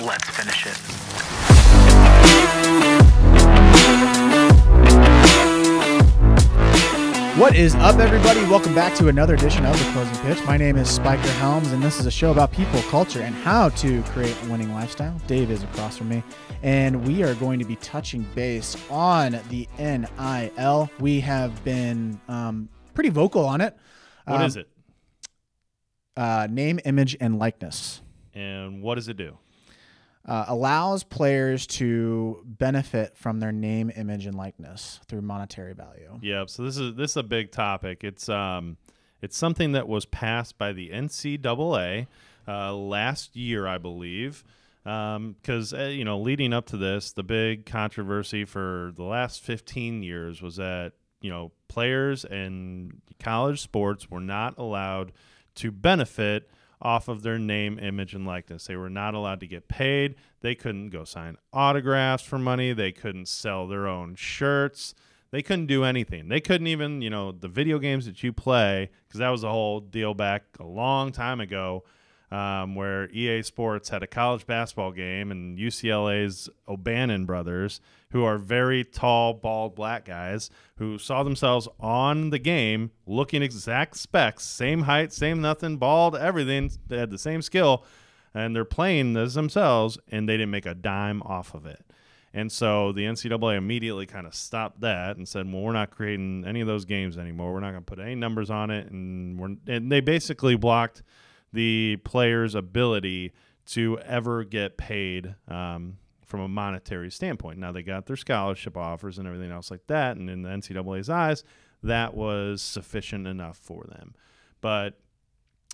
let's finish it. What is up, everybody? Welcome back to another edition of The Closing Pitch. My name is Spiker Helms, and this is a show about people, culture, and how to create a winning lifestyle. Dave is across from me, and we are going to be touching base on the NIL. We have been um, pretty vocal on it. What um, is it? Uh, name, image, and likeness. And what does it do? Uh, allows players to benefit from their name, image, and likeness through monetary value. Yeah, so this is this is a big topic. It's um it's something that was passed by the NCAA uh, last year, I believe. Because uh, you know, leading up to this, the big controversy for the last 15 years was that you know players in college sports were not allowed to benefit off of their name, image, and likeness. They were not allowed to get paid. They couldn't go sign autographs for money. They couldn't sell their own shirts. They couldn't do anything. They couldn't even, you know, the video games that you play, because that was a whole deal back a long time ago, um, where EA Sports had a college basketball game and UCLA's O'Bannon brothers, who are very tall, bald black guys, who saw themselves on the game looking exact specs, same height, same nothing, bald, everything. They had the same skill, and they're playing as themselves, and they didn't make a dime off of it. And so the NCAA immediately kind of stopped that and said, "Well, we're not creating any of those games anymore. We're not going to put any numbers on it." And and they basically blocked the player's ability to ever get paid um, from a monetary standpoint. Now they got their scholarship offers and everything else like that, and in the NCAA's eyes, that was sufficient enough for them. But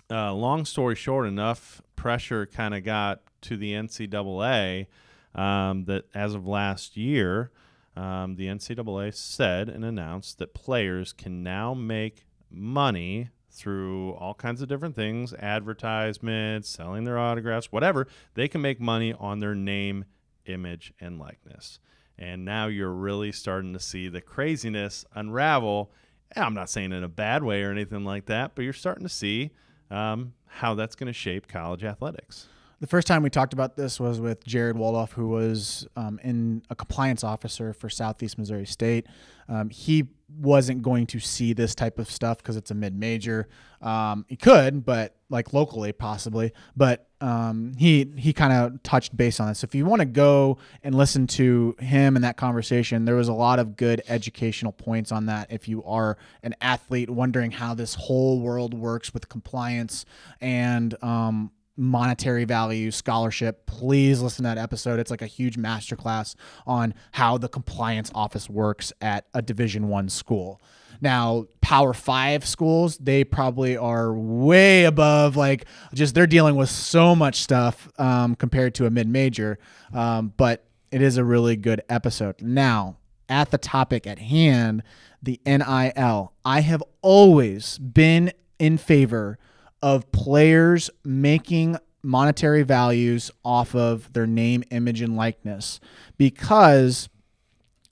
uh, long story short, enough pressure kind of got to the NCAA um, that as of last year, um, the NCAA said and announced that players can now make money through all kinds of different things advertisements, selling their autographs, whatever. They can make money on their name, image, and likeness. And now you're really starting to see the craziness unravel. And I'm not saying in a bad way or anything like that, but you're starting to see um, how that's going to shape college athletics. The first time we talked about this was with Jared Waldorf, who was um, in a compliance officer for Southeast Missouri State. Um, he wasn't going to see this type of stuff because it's a mid-major. Um, he could, but like locally possibly. But um, he he kind of touched base on this. So if you want to go and listen to him and that conversation, there was a lot of good educational points on that. If you are an athlete wondering how this whole world works with compliance and um, monetary value scholarship please listen to that episode. It's like a huge masterclass on how the compliance office works at a division one school. Now power five schools they probably are way above like just they're dealing with so much stuff um, compared to a mid-major um, but it is a really good episode. Now at the topic at hand the nil i have always been in favor of players making monetary values off of their name, image, and likeness because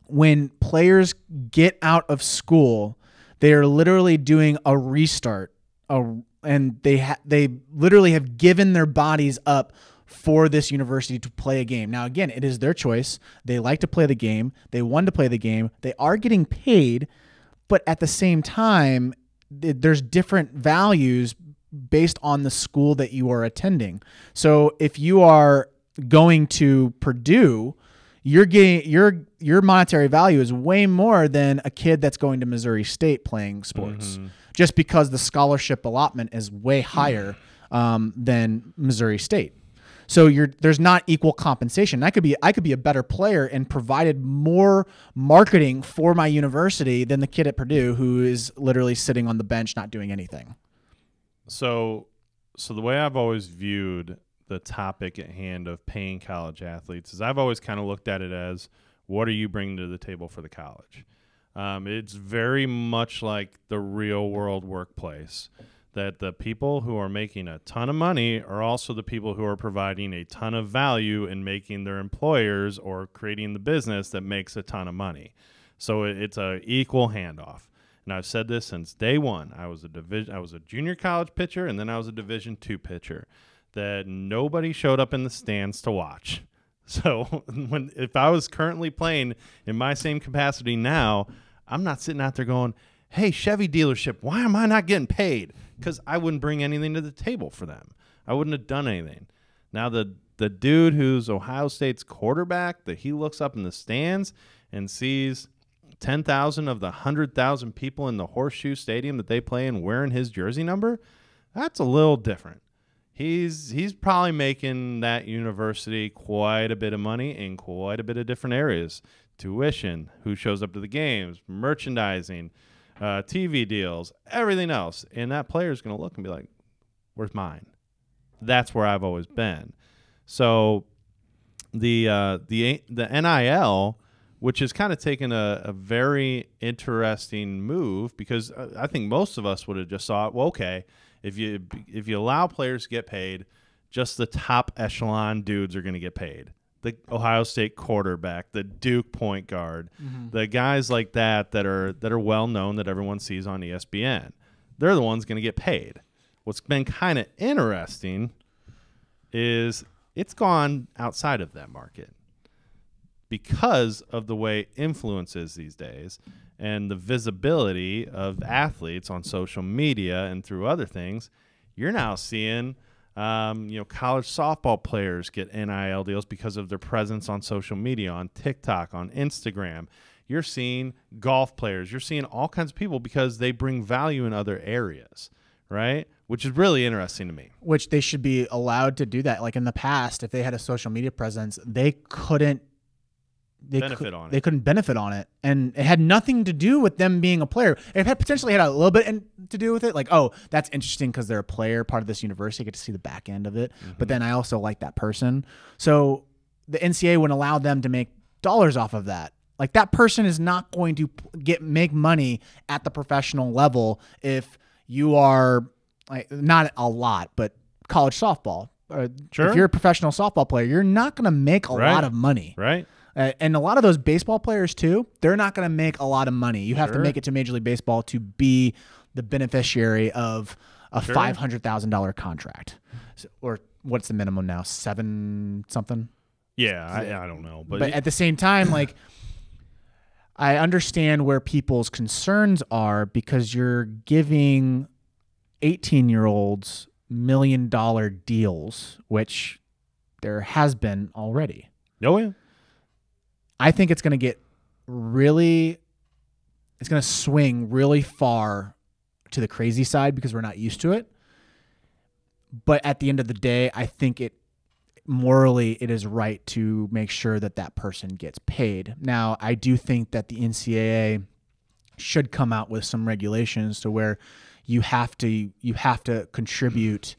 when players get out of school, they are literally doing a restart, a, and they ha- they literally have given their bodies up for this university to play a game. Now, again, it is their choice. They like to play the game. They want to play the game. They are getting paid, but at the same time, th- there's different values based on the school that you are attending. So if you are going to Purdue, you're getting your your monetary value is way more than a kid that's going to Missouri State playing sports, just because the scholarship allotment is way higher um, than Missouri State. So you're there's not equal compensation. I could be I could be a better player and provided more marketing for my university than the kid at Purdue who is literally sitting on the bench not doing anything. So, so the way I've always viewed the topic at hand of paying college athletes is I've always kind of looked at it as what are you bringing to the table for the college? Um, it's very much like the real world workplace that the people who are making a ton of money are also the people who are providing a ton of value in making their employers or creating the business that makes a ton of money. So it's a equal handoff. And I've said this since day one. I was a division I was a junior college pitcher and then I was a division two pitcher. that nobody showed up in the stands to watch. So when if I was currently playing in my same capacity now, I'm not sitting out there going, "Hey, Chevy dealership, why am I not getting paid?" Because I wouldn't bring anything to the table for them. I wouldn't have done anything. Now the the dude who's Ohio State's quarterback that he looks up in the stands and sees 10,000 of the 100,000 people in the Horseshoe Stadium that they play in wearing his jersey number, that's a little different. He's he's probably making that university quite a bit of money in quite a bit of different areas. Tuition, who shows up to the games, merchandising, uh, TV deals, everything else. And that player is going to look and be like, "Where's mine?" That's where I've always been. So the uh, the the NIL, which has kind of taken a, a very interesting move because uh, I think most of us would have just thought, well, okay, if you if you allow players to get paid, just the top echelon dudes are going to get paid. The Ohio State quarterback, the Duke point guard, the guys like that that are that are well known that everyone sees on ESPN. They're the ones going to get paid. What's been kind of interesting is it's gone outside of that market because of the way influence is these days and the visibility of athletes on social media and through other things. You're now seeing, um, you know, college softball players get NIL deals because of their presence on social media, on TikTok, on Instagram. You're seeing golf players. You're seeing all kinds of people because they bring value in other areas, right? Which is really interesting to me. which they should be allowed to do that. Like in the past, if they had a social media presence, they couldn't they Benefit cou- on it. They couldn't benefit on it, and it had nothing to do with them being a player. It had potentially had a little bit in, to do with it. Like, oh, that's interesting because they're a player, part of this university. I get to see the back end of it. Mm-hmm. But then I also like that person. So the NCAA wouldn't allow them to make dollars off of that. Like that person is not going to get make money at the professional level if you are like not a lot, but college softball. Sure. If you're a professional softball player, you're not going to make a Right. lot of money. Right? Uh, and a lot of those baseball players too, they're not going to make a lot of money. You have to make it to Major League Baseball to be the beneficiary of a Sure. five hundred thousand dollar contract, So- or what's the minimum now? Seven something. Yeah, I, I don't know, but, But at the same time, like I understand where people's concerns are because you're giving eighteen year olds million dollar deals, which there has been already. oh yeah, I think it's going to get really, it's going to swing really far to the crazy side because we're not used to it. But at the end of the day, I think it morally it is right to make sure that that person gets paid. Now, I do think that the NCAA should come out with some regulations to where you have to you have to contribute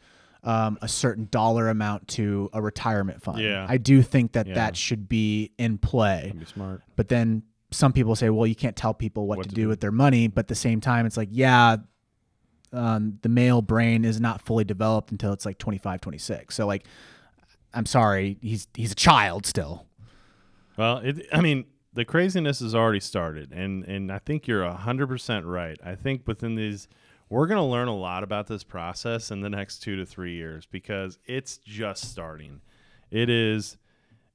um, a certain dollar amount to a retirement fund. Yeah. I do think that Yeah. that should be in play. be smart. But then some people say, well, you can't tell people what, What to, to do, do. with their money. But at the same time, it's like, yeah, um, the male brain is not fully developed until it's like 25, 26. So like, I'm sorry, he's he's a child still. Well, it, I mean, the craziness has already started, and and I think you're hundred percent right. I think within these, we're going to learn a lot about this process in the next two to three years because it's just starting. It is,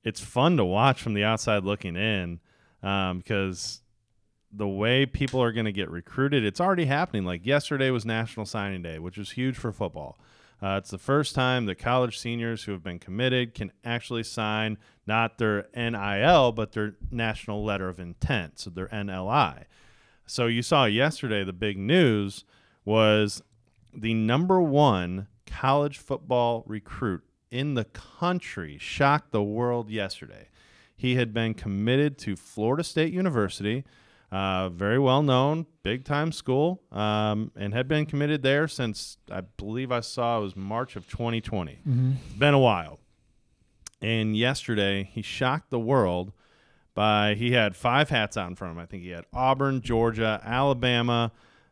it's fun to watch from the outside looking in, um, because the way people are going to get recruited, it's already happening. Like yesterday was National Signing Day, which was huge for football. Uh, it's the first time that college seniors who have been committed can actually sign not their NIL, but their national letter of intent, so their NLI. So you saw yesterday the big news was the number one college football recruit in the country shocked the world yesterday. He had been committed to Florida State University, uh, very well known, big time school, um, and had been committed there since I believe I saw it was March of 2020. It's been a while. And yesterday, he shocked the world by he had five hats out in front of him. I think he had Auburn, Georgia, Alabama,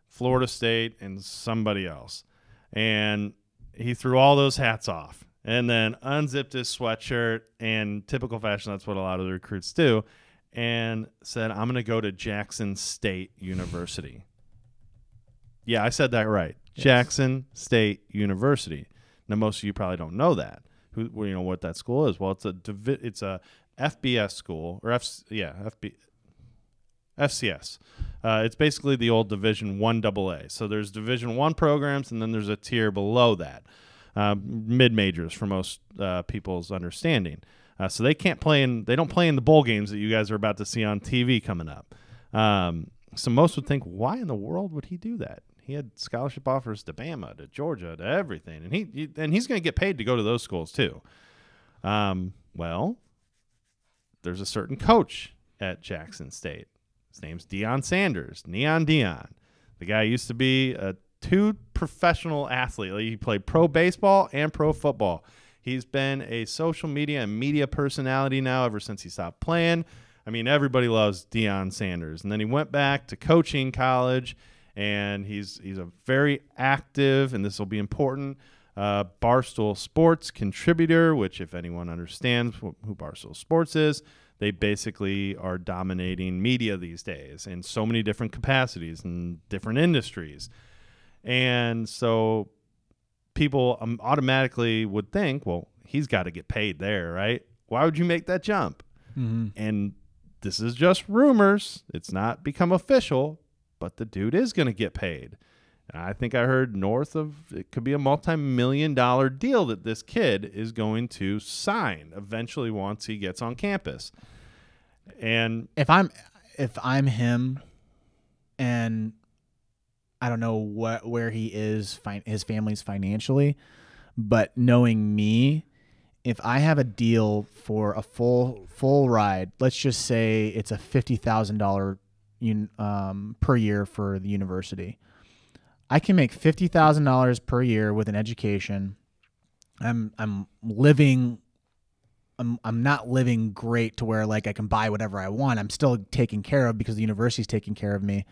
Florida State, and somebody else. And he threw all those hats off and then unzipped his sweatshirt and typical fashion that's what a lot of the recruits do and said i'm going to go to jackson state university yeah i said that right jackson state university Now, most of you probably don't know that. Who, well, you know what that school is? Well, it's a divi- it's a FBS school or F yeah FB FCS. Uh, it's basically the old Division One AA. So there's Division One programs, and then there's a tier below that, um, mid majors for most uh, people's understanding. Uh, so they can't play in they don't play in the bowl games that you guys are about to see on TV coming up. Um, so most would think, why in the world would he do that? He had scholarship offers to Bama, to Georgia, to everything, and he, he and he's going to get paid to go to those schools too. Um, well, there's a certain coach at Jackson State. His name's Deion Sanders, Neon Deion. The guy used to be a two professional athlete. He played pro baseball and pro football. He's been a social media and media personality now ever since he stopped playing. I mean, everybody loves Deion Sanders. And then he went back to coaching college, and he's he's a very active, and this will be important. Uh, Barstool Sports contributor, which, if anyone understands who Barstool Sports is, they basically are dominating media these days in so many different capacities and different industries. And so people um, automatically would think, well, he's got to get paid there, right? Why would you make that jump? Mm-hmm. And this is just rumors. It's not become official, but the dude is going to get paid. I think I heard north of it could be a multi-million dollar deal that this kid is going to sign eventually once he gets on campus. And if I'm if I'm him, and I don't know what where he is, his family's financially, but knowing me, if I have a deal for a full full ride, let's just say it's a fifty thousand um, per year for the university. I can make fifty thousand dollars per year with an education. I'm I'm living I'm I'm not living great to where like I can buy whatever I want. I'm still taken care of because the university's taking care of me.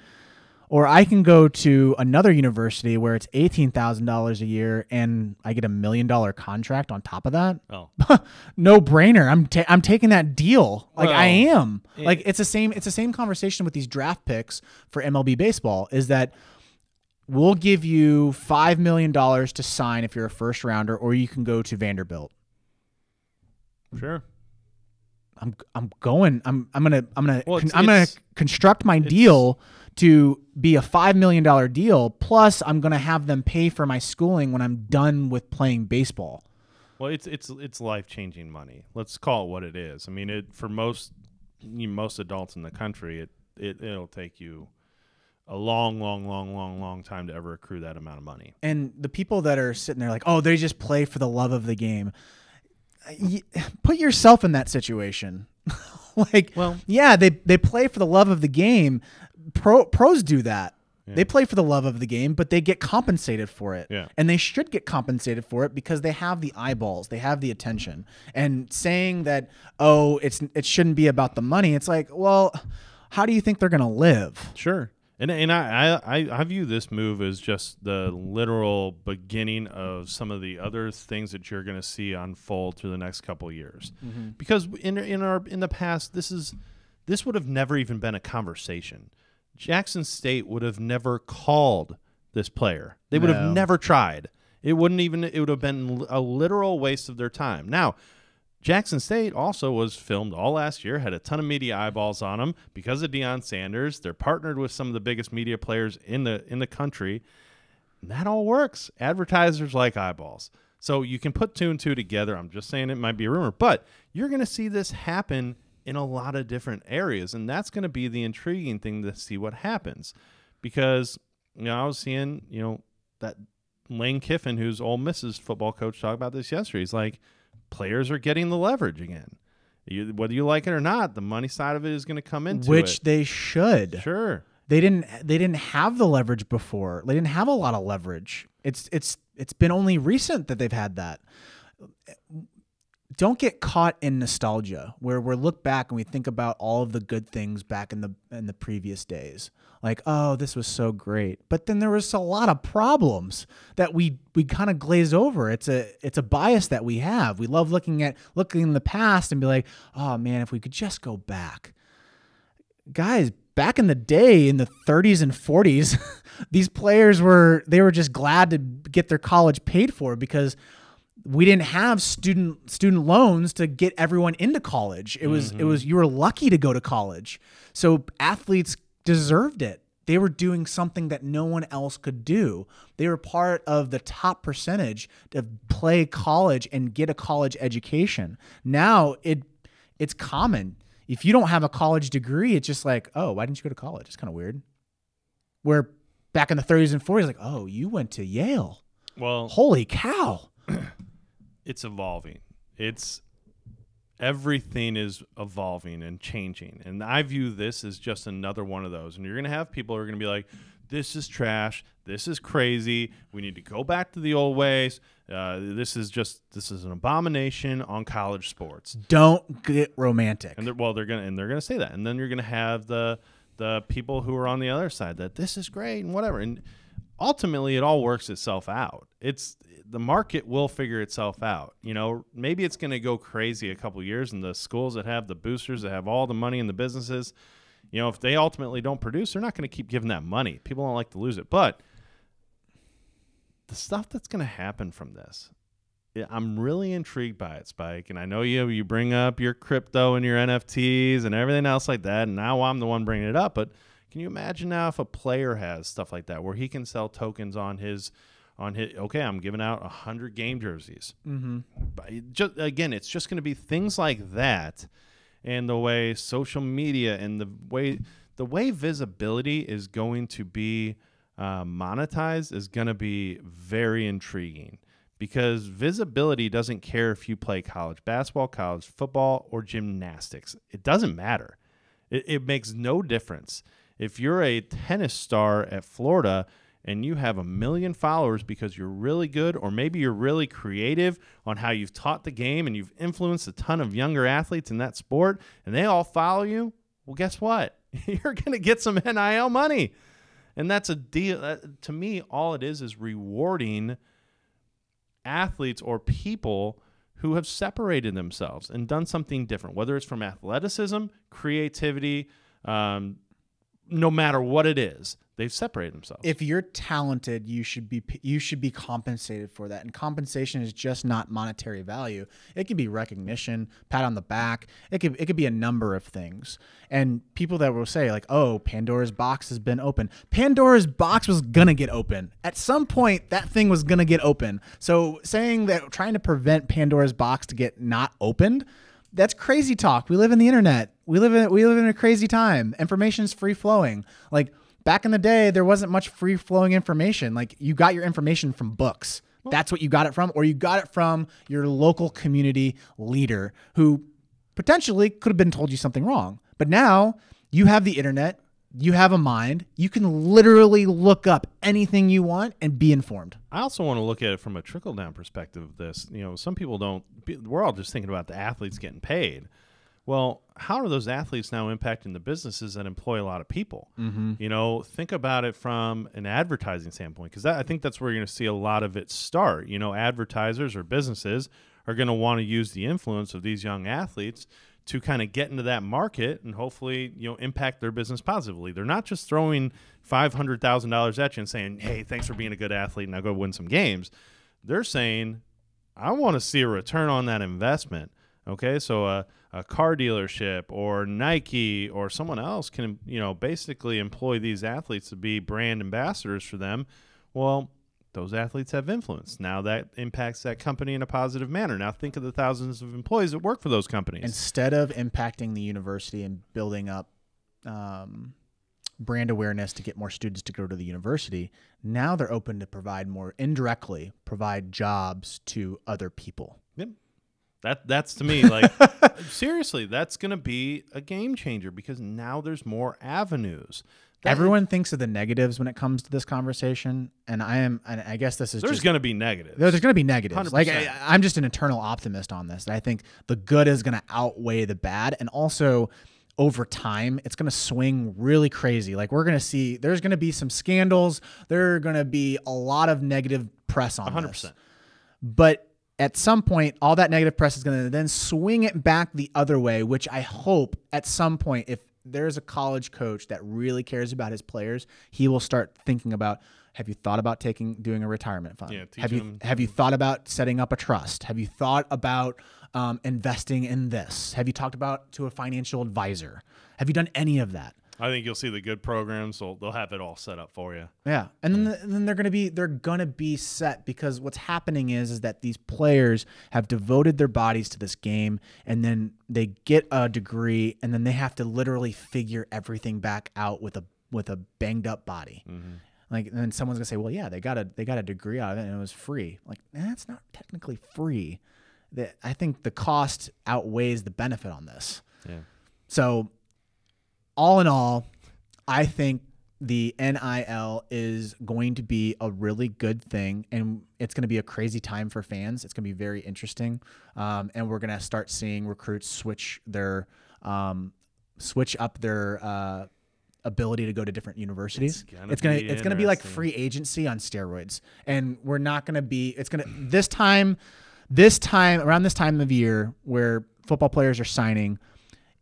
Or I can go to another university where it's eighteen thousand dollars a year and I get a million dollar contract on top of that. oh, no brainer. I'm ta- I'm taking that deal. Like I Well, am. like it's the same. It's the same conversation with these draft picks for MLB baseball. Is that we'll give you five million dollars to sign if you're a first rounder, or you can go to Vanderbilt. sure. I'm I'm going. I'm I'm gonna I'm gonna Well, it's- I'm gonna construct my deal to be a five million dollar deal. Plus, I'm gonna have them pay for my schooling when I'm done with playing baseball. Well, it's it's it's life changing money. Let's call it what it is. I mean, it for most you know, most adults in the country, it, it it'll take you a long, long, long, long, long time to ever accrue that amount of money. And the people that are sitting there like, oh, they just play for the love of the game. Put yourself in that situation. like, Well- yeah, they they play for the love of the game. Pro pros do that. They play for the love of the game, but they get compensated for it. Yeah. And they should get compensated for it because they have the eyeballs, they have the attention. And saying that, oh, it's it shouldn't be about the money, it's like, well, how do you think they're gonna live? Sure. And and I, I I view this move as just the literal beginning of some of the other things that you're going to see unfold through the next couple years. Mm-hmm. Because in in our in the past this is this would have never even been a conversation. Jackson State would have never called this player. They would No. have never tried. It wouldn't even it would have been a literal waste of their time. Now, Jackson State also was filmed all last year, had a ton of media eyeballs on them because of Deion Sanders. They're partnered with some of the biggest media players in the in the country. And that all works. Advertisers like eyeballs. So you can put two and two together. I'm just saying it might be a rumor, but you're going to see this happen in a lot of different areas, and that's going to be the intriguing thing to see what happens. Because you know, I was seeing, you know, that Lane Kiffin, who's Ole Miss's football coach, talk about this yesterday. He's like, players are getting the leverage again. You, whether you like it or not, the money side of it is going to come into Which it. they should. Sure. they didn't they didn't have the leverage before. They didn't have a lot of leverage. It's it's it's been only recent that they've had that. Don't get caught in nostalgia where we look back and we think about all of the good things back in the in the previous days. Like, oh, this was so great. But then there was a lot of problems that we we kind of glaze over. It's a it's a bias that we have. We love looking at looking in the past and be like, oh man, if we could just go back guys back in the day in the 30s and 40s these players were they were just glad to get their college paid for because we didn't have student student loans to get everyone into college. It was it mm-hmm. was you were lucky to go to college. So athletes deserved it. They were doing something that no one else could do. They were part of the top percentage to play college and get a college education. Now it it's common. If you don't have a college degree, it's just like, oh, why didn't you go to college? It's kind of weird. Where back in the 30s and 40s, like, oh, you went to Yale. Well, Holy cow. it's evolving. It's everything is evolving and changing. And I view this as just another one of those. And you're going to have people who are going to be like, this is trash. This is crazy. We need to go back to the old ways. Uh, this is just this is an abomination on college sports. Don't get romantic. And they're, well, they're gonna and they're gonna say that, and then you're gonna have the the people who are on the other side that this is great and whatever. And ultimately, it all works itself out. It's the market will figure itself out. You know, maybe it's gonna go crazy a couple years, and the schools that have the boosters that have all the money in the businesses, you know, if they ultimately don't produce, they're not gonna keep giving that money. People don't like to lose it, but the stuff that's going to happen from this I'm really intrigued by it, Spike. And I know you you bring up your crypto and your NFTs and everything else like that. And now I'm the one bringing it up. But can you imagine now if a player has stuff like that where he can sell tokens on his on his okay, I'm giving out hundred game jerseys. mm-hmm. But just again, it's just going to be things like that, and the way social media and the way the way visibility is going to be uh, monetized is going to be very intriguing because visibility doesn't care if you play college basketball, college football, or gymnastics. It doesn't matter. It, it makes no difference. If you're a tennis star at Florida and you have a million followers because you're really good, or maybe you're really creative on how you've taught the game and you've influenced a ton of younger athletes in that sport, and they all follow you, well, guess what? You're going to get some NIL money. And that's a deal. That, to me, all it is is rewarding athletes or people who have separated themselves and done something different, whether it's from athleticism, creativity, um, no matter what it is, they've separated themselves. If you're talented, you should be you should be compensated for that. And compensation is just not monetary value. It could be recognition, pat on the back. It could it could be a number of things. And people that will say like, "Oh, Pandora's box has been open." Pandora's box was to get open. At some point that thing was to get open. So saying that trying to prevent Pandora's box to get not opened, that's crazy talk. We live in the internet. We live in we live in a crazy time. Information is free flowing. Like back in the day, there wasn't much free flowing information. Like you got your information from books. That's what you got it from, or you got it from your local community leader who potentially could have been told you something wrong. But now you have the internet, you have a mind, you can literally look up anything you want and be informed. I also want to look at it from a trickle down perspective of this. You know, some people don't, we're all just thinking about the athletes getting paid. Well, how are those athletes now impacting the businesses that employ a lot of people? Mm-hmm. You know, think about it from an advertising standpoint, because I think that's where you're going to see a lot of it start. You know, advertisers or businesses are going to want to use the influence of these young athletes to kind of get into that market and hopefully you know impact their business positively. They're not just throwing five hundred thousand dollars at you and saying, "Hey, thanks for being a good athlete, now go win some games." They're saying, "I want to see a return on that investment." Okay, so a, a car dealership or Nike or someone else can you know basically employ these athletes to be brand ambassadors for them. Well, those athletes have influence. Now that impacts that company in a positive manner. Now think of the thousands of employees that work for those companies. Instead of impacting the university and building up um, brand awareness to get more students to go to the university, now they're open to provide more indirectly provide jobs to other people. That that's to me like seriously, that's going to be a game changer because now there's more avenues. That- Everyone thinks of the negatives when it comes to this conversation, and I am. And I guess this is there's just going to be negatives. There's going to be negatives. Like 100%. I, I'm just an eternal optimist on this. I think the good is going to outweigh the bad, and also over time, it's going to swing really crazy. Like we're going to see, there's going to be some scandals. There are going to be a lot of negative press on 100%. this. But at some point, all that negative press is going to then swing it back the other way, which I hope at some point, if there's a college coach that really cares about his players, he will start thinking about have you thought about taking doing a retirement fund? Yeah, have you them- have you thought about setting up a trust? Have you thought about um, investing in this? Have you talked about to a financial advisor? Have you done any of that? I think you'll see the good programs. So they'll have it all set up for you. Yeah, and then, the, and then they're gonna be they're gonna be set because what's happening is is that these players have devoted their bodies to this game, and then they get a degree, and then they have to literally figure everything back out with a with a banged up body. Mm-hmm. Like, and then someone's gonna say, well, yeah, they got a they got a degree out of it, and it was free. Like, that's not technically free. That I think the cost outweighs the benefit on this. Yeah. So, all in all, I think the NIL is going to be a really good thing, and it's going to be a crazy time for fans. It's going to be very interesting, um, and we're going to start seeing recruits switch their um, switch up their uh, ability to go to different universities. It's gonna it's gonna be it's gonna be like free agency on steroids, and we're not gonna be. It's gonna this time, this time around this time of year where football players are signing,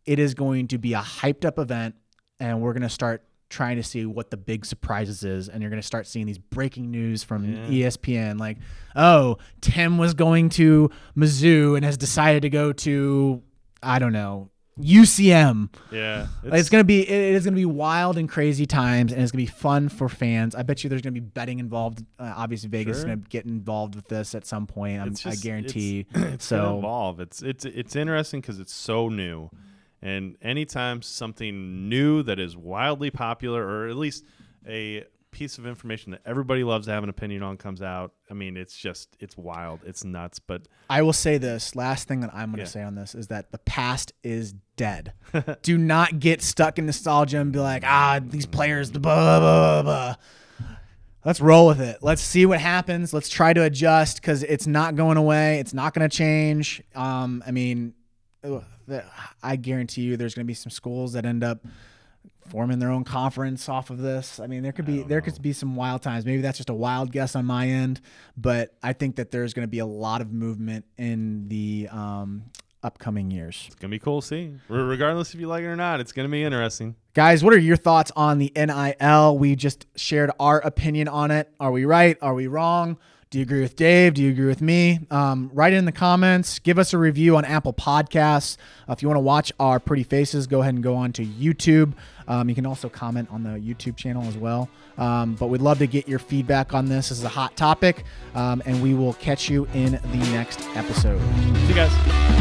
it is going to be a hyped up event, and we're gonna start trying to see what the big surprises is, and you're gonna start seeing these breaking news from Yeah. ESPN, like, oh, Tim was going to Mizzou and has decided to go to I don't know UCM. Yeah. It's, gonna be it is gonna be wild and crazy times, and it's gonna be fun for fans. I bet you there's gonna be betting involved. Uh, obviously, Vegas is gonna get involved with this at some point. I'm, just- I guarantee. It's, it's so evolve. It's it's it's interesting because it's so new, and anytime something new that is wildly popular, or at least a piece of information that everybody loves to have an opinion on comes out, I mean, it's just it's wild. It's nuts. But I will say this last thing that I'm gonna Yeah. say on this is that the past is dead. Do not get stuck in nostalgia and be like, ah, these players, blah blah blah. blah. Let's roll with it. Let's see what happens. Let's try to adjust because it's not going away. It's not going to change. Um, I mean, I guarantee you, there's going to be some schools that end up forming their own conference off of this. I mean, there could be there could be some wild times. Maybe that's just a wild guess on my end, but I think that there's going to be a lot of movement in the um, upcoming years. it's gonna be cool to see. Regardless if you like it or not, it's gonna be interesting. Guys, what are your thoughts on the NIL? We just shared our opinion on it. Are we right? Are we wrong? Do you agree with Dave? Do you agree with me? Um, write it in the comments. Give us a review on Apple Podcasts. Uh, if you want to watch our pretty faces, go ahead and go on to YouTube. Um, you can also comment on the YouTube channel as well. Um, but we'd love to get your feedback on this. This is a hot topic, um, and we will catch you in the next episode. See you guys.